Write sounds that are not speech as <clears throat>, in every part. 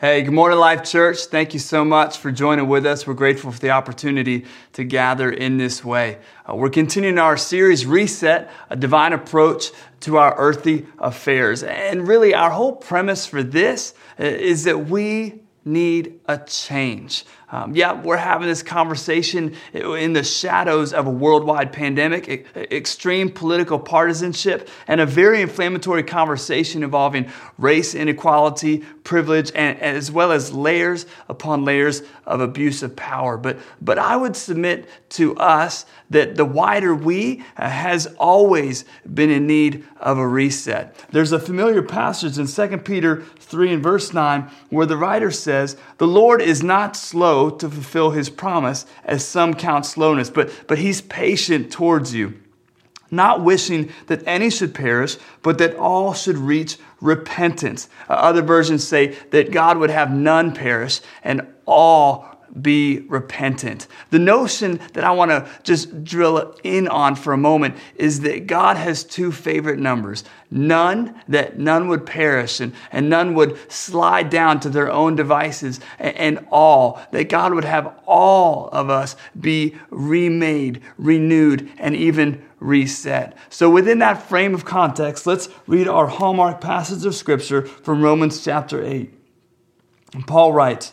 Hey, good morning, Life Church. Thank you so much for joining with us. We're grateful for the opportunity to gather in this way. Uh, we're continuing our series, Reset, a divine approach to our earthly affairs. And really, our whole premise for this uh, is that we need a change. Um, yeah, we're having this conversation in the shadows of a worldwide pandemic, extreme political partisanship, and a very inflammatory conversation involving race inequality, privilege, and, as well as layers upon layers of abuse of power. But, but I would submit to us that the wider we uh, has always been in need of a reset. There's a familiar passage in 2 Peter 3 and verse 9 where the writer says, The Lord is not slow to fulfill his promise, as some count slowness, but, but he's patient towards you not wishing that any should perish, but that all should reach repentance. Uh, other versions say that God would have none perish and all be repentant. The notion that I want to just drill in on for a moment is that God has two favorite numbers none, that none would perish and, and none would slide down to their own devices, and, and all, that God would have all of us be remade, renewed, and even reset. So, within that frame of context, let's read our hallmark passage of Scripture from Romans chapter 8. And Paul writes,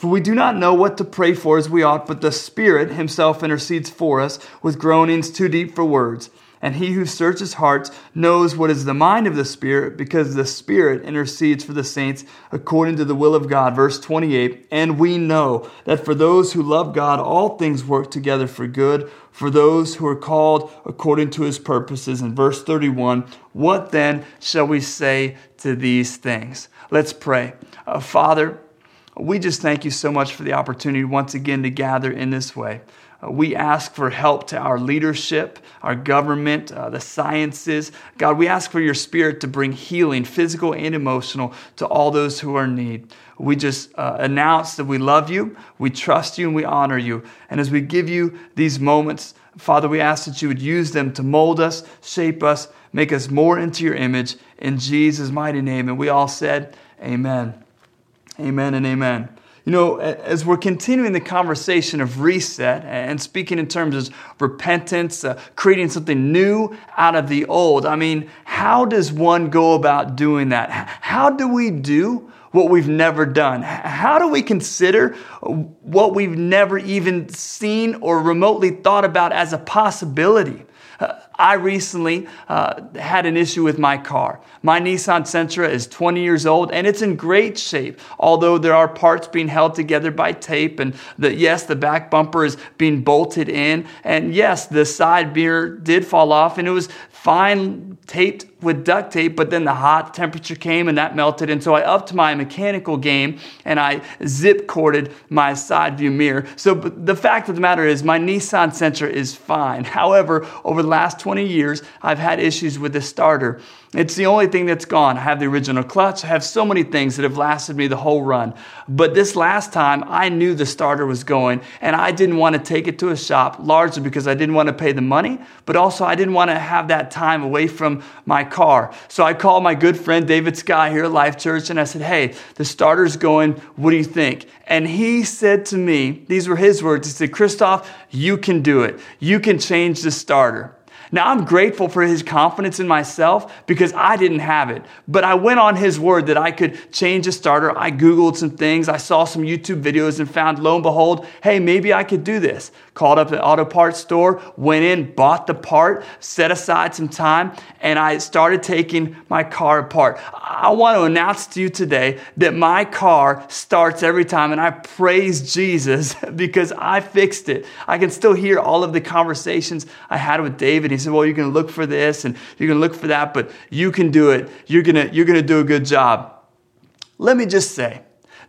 For we do not know what to pray for as we ought, but the Spirit Himself intercedes for us with groanings too deep for words. And He who searches hearts knows what is the mind of the Spirit, because the Spirit intercedes for the saints according to the will of God. Verse 28 And we know that for those who love God, all things work together for good, for those who are called according to His purposes. In verse 31, what then shall we say to these things? Let's pray. Uh, Father, we just thank you so much for the opportunity once again to gather in this way. Uh, we ask for help to our leadership, our government, uh, the sciences. God, we ask for your spirit to bring healing, physical and emotional, to all those who are in need. We just uh, announce that we love you, we trust you, and we honor you. And as we give you these moments, Father, we ask that you would use them to mold us, shape us, make us more into your image. In Jesus' mighty name. And we all said, Amen. Amen and amen. You know, as we're continuing the conversation of reset and speaking in terms of repentance, uh, creating something new out of the old, I mean, how does one go about doing that? How do we do what we've never done? How do we consider what we've never even seen or remotely thought about as a possibility? I recently uh, had an issue with my car. My Nissan Sentra is 20 years old and it's in great shape, although there are parts being held together by tape. And the, yes, the back bumper is being bolted in. And yes, the side mirror did fall off and it was fine taped with duct tape, but then the hot temperature came and that melted. And so I upped my mechanical game and I zip corded my side view mirror. So the fact of the matter is, my Nissan Sentra is fine. <laughs> However, over the last 20 years, I've had issues with the starter. It's the only thing that's gone. I have the original clutch. I have so many things that have lasted me the whole run. But this last time, I knew the starter was going and I didn't want to take it to a shop, largely because I didn't want to pay the money, but also I didn't want to have that time away from my car. So I called my good friend David Sky here at Life Church and I said, Hey, the starter's going. What do you think? And he said to me, these were his words. He said, Christoph, you can do it. You can change the starter. Now, I'm grateful for his confidence in myself because I didn't have it. But I went on his word that I could change a starter. I Googled some things. I saw some YouTube videos and found, lo and behold, hey, maybe I could do this. Called up the auto parts store, went in, bought the part, set aside some time, and I started taking my car apart. I want to announce to you today that my car starts every time, and I praise Jesus <laughs> because I fixed it. I can still hear all of the conversations I had with David. He said, Well, you're going to look for this and you're going to look for that, but you can do it. You're to, you're to do a good job. Let me just say,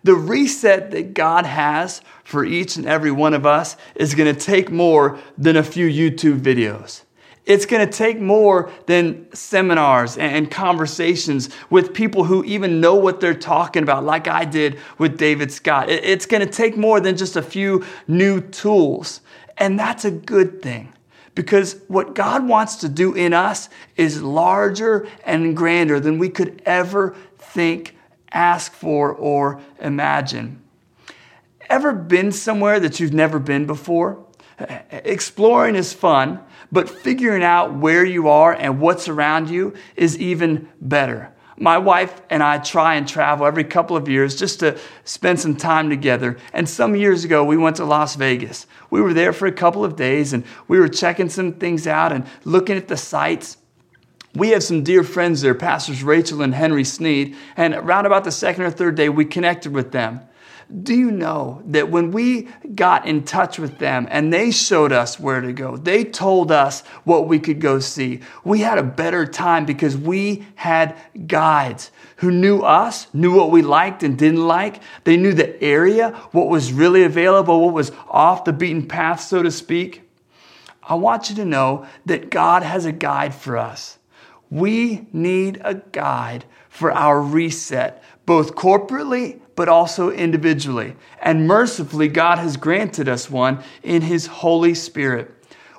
The reset that God has for each and every one of us is going to take more than a few YouTube videos. It's going to take more than seminars and conversations with people who even know what they're talking about, like I did with David Scott. It's going to take more than just a few new tools. And that's a good thing because what God wants to do in us is larger and grander than we could ever think, ask for, or imagine. Ever been somewhere that you've never been before? Exploring is fun, but figuring out where you are and what's around you is even better. My wife and I try and travel every couple of years just to spend some time together. And some years ago, we went to Las Vegas. We were there for a couple of days and we were checking some things out and looking at the sights. We have some dear friends there, Pastors Rachel and Henry Sneed, and around about the second or third day, we connected with them. Do you know that when we got in touch with them and they showed us where to go, they told us what we could go see, we had a better time because we had guides who knew us, knew what we liked and didn't like. They knew the area, what was really available, what was off the beaten path, so to speak. I want you to know that God has a guide for us. We need a guide for our reset, both corporately but also individually. And mercifully, God has granted us one in His Holy Spirit.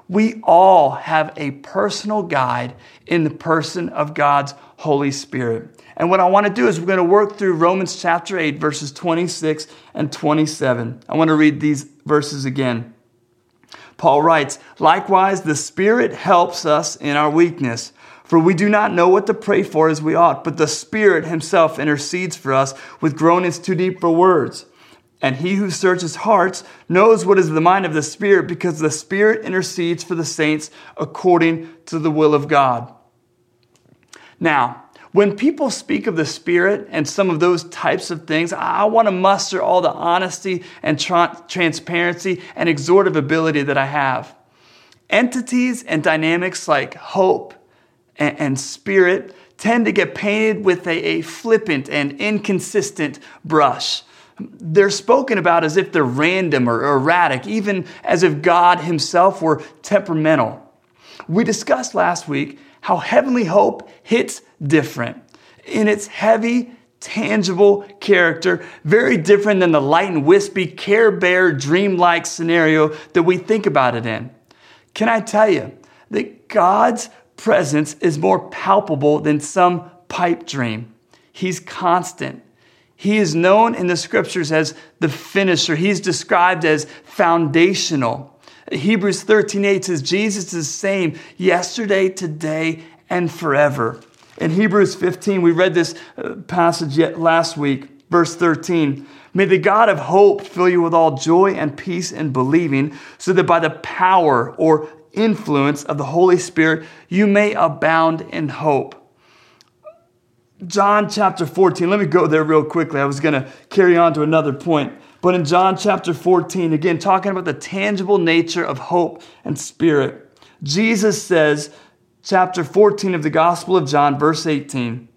We all have a personal guide in the person of God's Holy Spirit. And what I want to do is we're going to work through Romans chapter 8, verses 26 and 27. I want to read these verses again. Paul writes, Likewise, the Spirit helps us in our weakness. For we do not know what to pray for as we ought, but the Spirit Himself intercedes for us with groanings too deep for words. And He who searches hearts knows what is the mind of the Spirit, because the Spirit intercedes for the saints according to the will of God. Now, when people speak of the Spirit and some of those types of things, I want to muster all the honesty and tra- transparency and exhortive ability that I have. Entities and dynamics like hope, and, and spirit tend to get painted with a, a flippant and inconsistent brush. They're spoken about as if they're random or erratic, even as if God Himself were temperamental. We discussed last week how heavenly hope hits different in its heavy, tangible character, very different than the light and wispy, care bear, dreamlike scenario that we think about it in. Can I tell you that God's presence is more palpable than some pipe dream. He's constant. He is known in the scriptures as the finisher. He's described as foundational. Hebrews 13 8 says, Jesus is the same yesterday, today, and forever. In Hebrews 15, we read this uh, passage yet last week, verse 13. May the God of hope fill you with all joy and peace in believing, so that by the power or influence of the Holy Spirit, you may abound in hope. John chapter 14, let me go there real quickly. I was going to carry on to another point. But in John chapter 14, again, talking about the tangible nature of hope and spirit, Jesus says, chapter 14 of the Gospel of John, verse 18,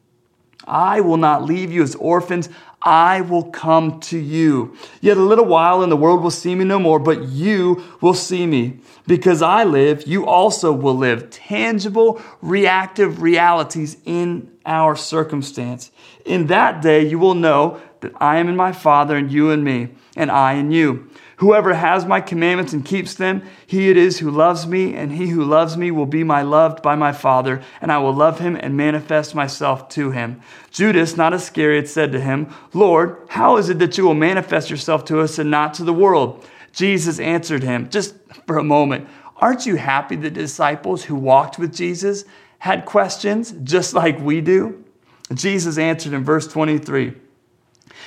I will not leave you as orphans. I will come to you. Yet a little while and the world will see me no more, but you will see me. Because I live, you also will live. Tangible, reactive realities in our circumstance. In that day, you will know that I am in my Father and you in me, and I in you. Whoever has my commandments and keeps them, he it is who loves me, and he who loves me will be my loved by my Father, and I will love him and manifest myself to him. Judas, not Iscariot, said to him, Lord, how is it that you will manifest yourself to us and not to the world? Jesus answered him, just for a moment, aren't you happy the disciples who walked with Jesus had questions just like we do? Jesus answered in verse 23.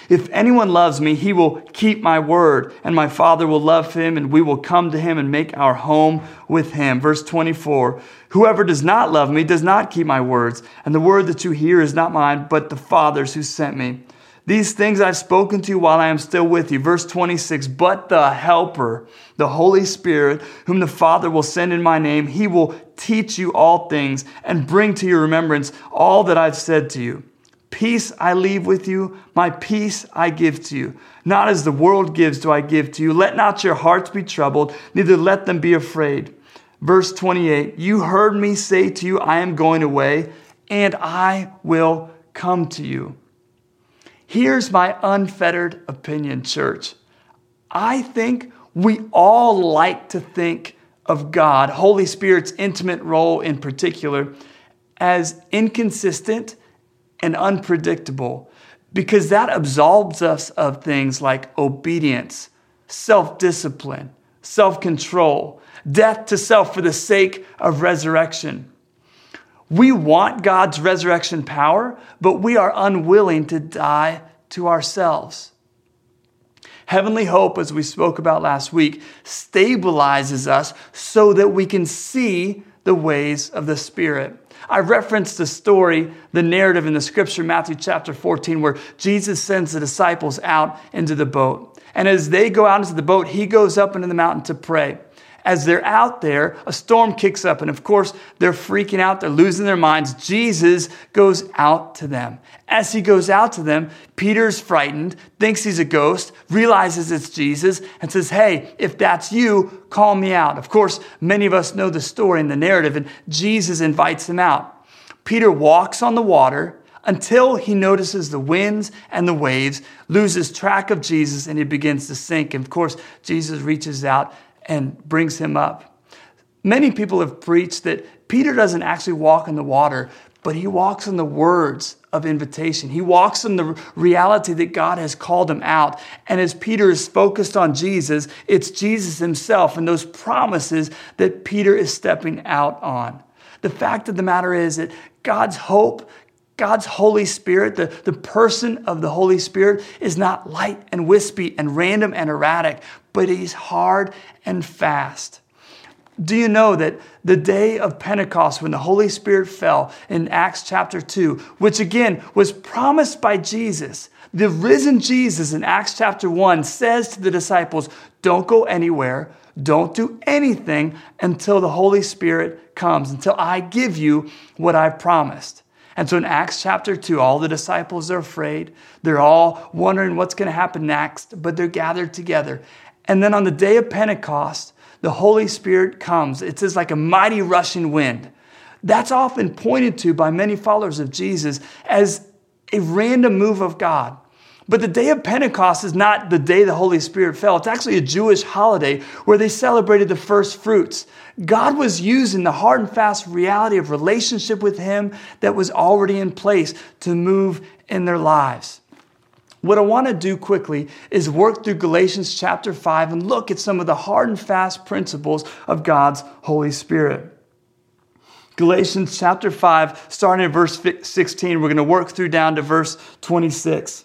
If anyone loves me, he will keep my word, and my Father will love him, and we will come to him and make our home with him. Verse 24 Whoever does not love me does not keep my words, and the word that you hear is not mine, but the Father's who sent me. These things I've spoken to you while I am still with you. Verse 26 But the Helper, the Holy Spirit, whom the Father will send in my name, he will teach you all things and bring to your remembrance all that I've said to you. Peace I leave with you, my peace I give to you. Not as the world gives do I give to you. Let not your hearts be troubled, neither let them be afraid. Verse 28 You heard me say to you, I am going away, and I will come to you. Here's my unfettered opinion, church. I think we all like to think of God, Holy Spirit's intimate role in particular, as inconsistent and unpredictable because that absolves us of things like obedience, self discipline, self control, death to self for the sake of resurrection. We want God's resurrection power, but we are unwilling to die to ourselves. Heavenly hope, as we spoke about last week, stabilizes us so that we can see the ways of the Spirit. I referenced the story, the narrative in the scripture, Matthew chapter 14, where Jesus sends the disciples out into the boat. And as they go out into the boat, he goes up into the mountain to pray as they're out there, a storm kicks up, and of course, they're freaking out, they're losing their minds. Jesus goes out to them. As he goes out to them, Peter's frightened, thinks he's a ghost, realizes it's Jesus, and says, Hey, if that's you, call me out. Of course, many of us know the story and the narrative, and Jesus invites him out. Peter walks on the water until he notices the winds and the waves, loses track of Jesus, and he begins to sink. And of course, Jesus reaches out and brings him up. Many people have preached that Peter doesn't actually walk in the water, but he walks in the words of invitation. He walks in the reality that God has called him out. And as Peter is focused on Jesus, it's Jesus himself and those promises that Peter is stepping out on. The fact of the matter is that God's hope, God's Holy Spirit, the, the person of the Holy Spirit, is not light and wispy and random and erratic, but he's hard and fast. Do you know that the day of Pentecost, when the Holy Spirit fell in Acts chapter 2, which again was promised by Jesus, the risen Jesus in Acts chapter 1 says to the disciples, Don't go anywhere, don't do anything until the Holy Spirit comes, until I give you what I've promised. And so in Acts chapter 2, all the disciples are afraid. They're all wondering what's going to happen next, but they're gathered together. And then on the day of Pentecost, the Holy Spirit comes. It's says like a mighty rushing wind. That's often pointed to by many followers of Jesus as a random move of God. But the day of Pentecost is not the day the Holy Spirit fell. It's actually a Jewish holiday where they celebrated the first fruits. God was using the hard and fast reality of relationship with Him that was already in place to move in their lives. What I want to do quickly is work through Galatians chapter 5 and look at some of the hard and fast principles of God's Holy Spirit. Galatians chapter 5, starting at verse 16, we're going to work through down to verse 26.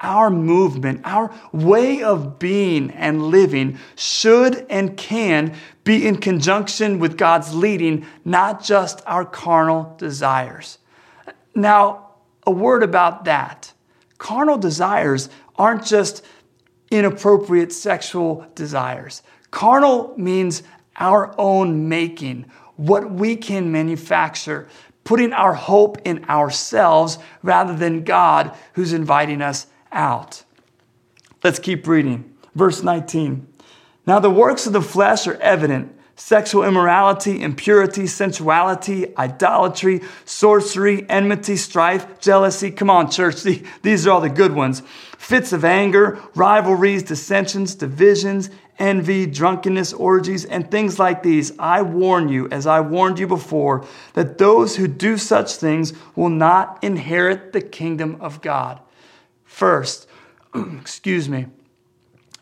our movement, our way of being and living should and can be in conjunction with God's leading, not just our carnal desires. Now, a word about that. Carnal desires aren't just inappropriate sexual desires. Carnal means our own making, what we can manufacture, putting our hope in ourselves rather than God who's inviting us out. Let's keep reading. Verse 19. Now the works of the flesh are evident sexual immorality, impurity, sensuality, idolatry, sorcery, enmity, strife, jealousy. Come on, church. These are all the good ones. Fits of anger, rivalries, dissensions, divisions, envy, drunkenness, orgies, and things like these. I warn you, as I warned you before, that those who do such things will not inherit the kingdom of God. First, <clears throat> excuse me,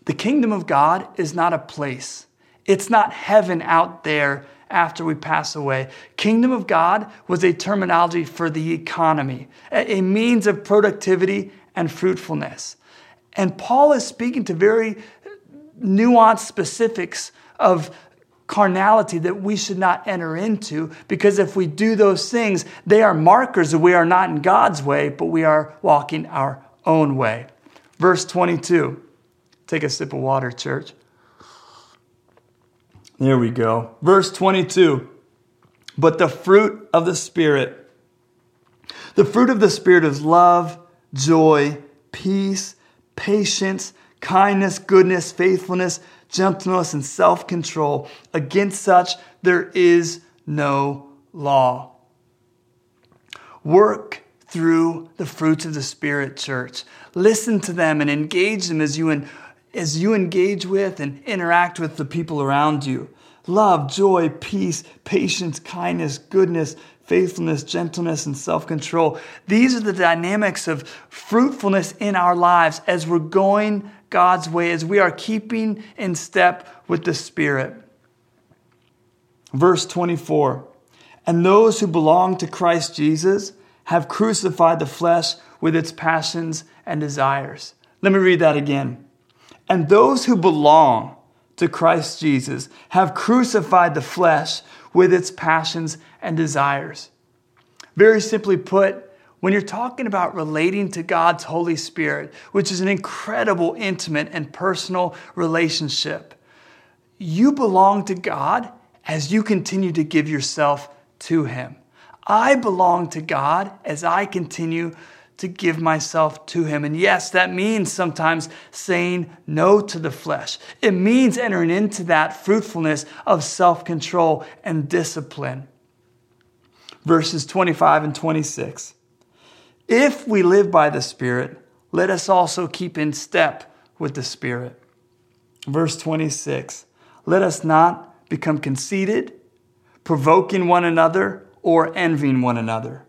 the kingdom of God is not a place. It's not heaven out there after we pass away. Kingdom of God was a terminology for the economy, a means of productivity and fruitfulness. And Paul is speaking to very nuanced specifics of carnality that we should not enter into because if we do those things, they are markers that we are not in God's way, but we are walking our own way. Verse 22. Take a sip of water, church. There we go. Verse 22. But the fruit of the Spirit, the fruit of the Spirit is love, joy, peace, patience, kindness, goodness, faithfulness, gentleness, and self control. Against such there is no law. Work through the fruits of the Spirit, church. Listen to them and engage them as you, as you engage with and interact with the people around you. Love, joy, peace, patience, kindness, goodness, faithfulness, gentleness, and self control. These are the dynamics of fruitfulness in our lives as we're going God's way, as we are keeping in step with the Spirit. Verse 24 And those who belong to Christ Jesus have crucified the flesh with its passions and desires. Let me read that again. And those who belong to Christ Jesus have crucified the flesh with its passions and desires. Very simply put, when you're talking about relating to God's Holy Spirit, which is an incredible, intimate, and personal relationship, you belong to God as you continue to give yourself to Him. I belong to God as I continue to give myself to Him. And yes, that means sometimes saying no to the flesh. It means entering into that fruitfulness of self control and discipline. Verses 25 and 26. If we live by the Spirit, let us also keep in step with the Spirit. Verse 26. Let us not become conceited, provoking one another, or envying one another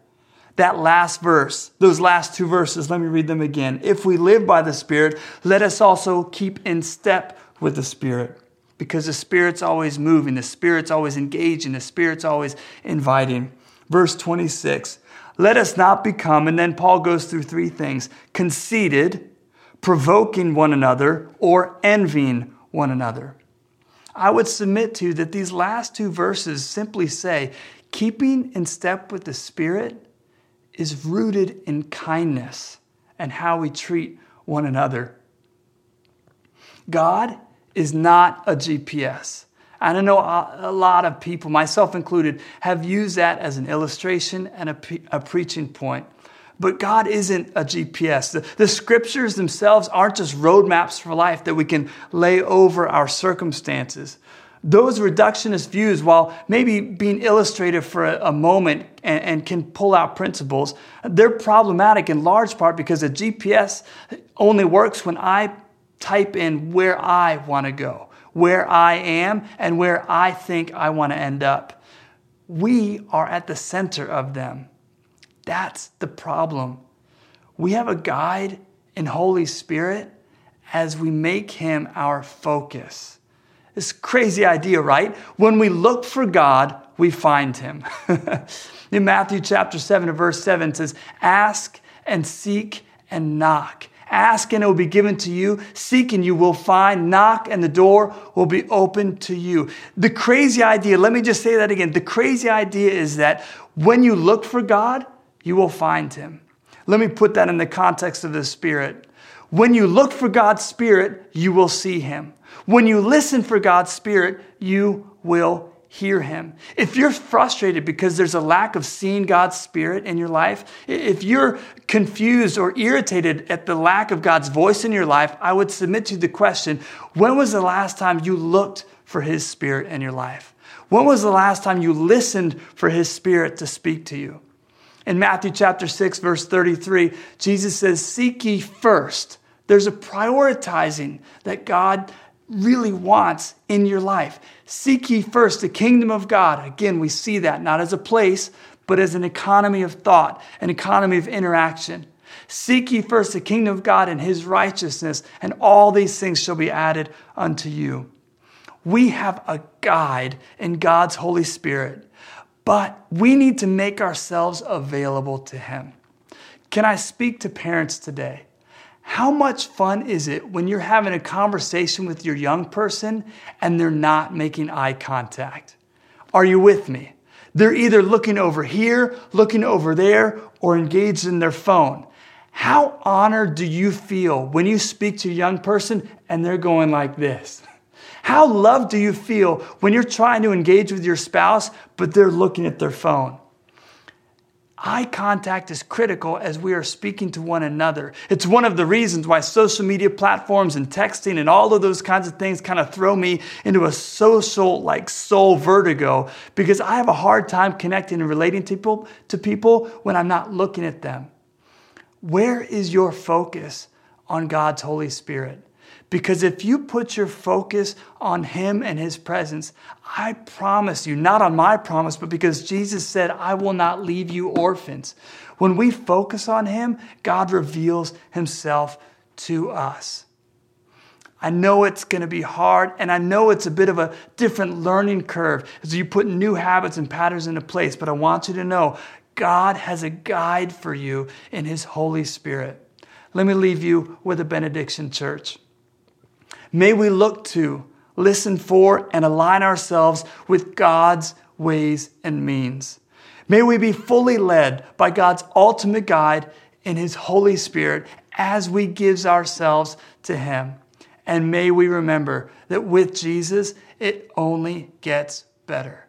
that last verse, those last two verses, let me read them again. If we live by the Spirit, let us also keep in step with the Spirit. Because the Spirit's always moving, the Spirit's always engaging, the Spirit's always inviting. Verse 26 Let us not become, and then Paul goes through three things conceited, provoking one another, or envying one another. I would submit to you that these last two verses simply say, keeping in step with the Spirit is rooted in kindness and how we treat one another. God is not a GPS. And I know a lot of people, myself included, have used that as an illustration and a, a preaching point. But God isn't a GPS. The, the, scriptures themselves aren't just roadmaps for life that we can lay over our circumstances those reductionist views, while maybe being illustrative for a, a moment and, and, can pull out principles, they're problematic in large part because a GPS only works when I type in where I want to go, where I am, and where I think I want to end up. We are at the center of them. That's the problem. We have a guide in Holy Spirit as we make him our focus. This crazy idea, right? When we look for God, we find him. <laughs> In Matthew chapter 7 and verse 7 it says, Ask and seek and knock. Ask and it will be given to you. Seek and you will find. Knock and the door will be open to you. The crazy idea, let me just say that again. The crazy idea is that when you look for God, you will find him. Let me put that in the context of the Spirit. When you look for God's Spirit, you will see him. When you listen for God's Spirit, you will hear Him. If you're frustrated because there's a lack of seeing God's Spirit in your life, if you're confused or irritated at the lack of God's voice in your life, I would submit to you the question when was the last time you looked for His Spirit in your life? When was the last time you listened for His Spirit to speak to you? In Matthew chapter 6, verse 33, Jesus says, Seek ye first. There's a prioritizing that God really wants in your life. Seek ye first the kingdom of God. Again, we see that not as a place, but as an economy of thought, an economy of interaction. Seek ye first the kingdom of God and his righteousness, and all these things shall be added unto you. We have a guide in God's Holy Spirit, but we need to make ourselves available to him. Can I speak to parents today? How much fun is it when you're having a conversation with your young person and they're not making eye contact? Are you with me? They're either looking over here, looking over there, or engaged in their phone. How honored do you feel when you speak to a young person and they're going like this? How loved do you feel when you're trying to engage with your spouse, but they're looking at their phone? Eye contact is critical as we are speaking to one another. It's one of the reasons why social media platforms and texting and all of those kinds of things kind of throw me into a social, like soul vertigo, because I have a hard time connecting and relating to people, to people when I'm not looking at them. Where is your focus on God's Holy Spirit? Because if you put your focus on Him and His presence, I promise you, not on my promise, but because Jesus said, I will not leave you orphans. When we focus on Him, God reveals Himself to us. I know it's going to be hard, and I know it's a bit of a different learning curve as you put new habits and patterns into place, but I want you to know God has a guide for you in His Holy Spirit. Let me leave you with a benediction, church. May we look to, listen for, and align ourselves with God's ways and means. May we be fully led by God's ultimate guide in His Holy Spirit as we give ourselves to Him. And may we remember that with Jesus, it only gets better.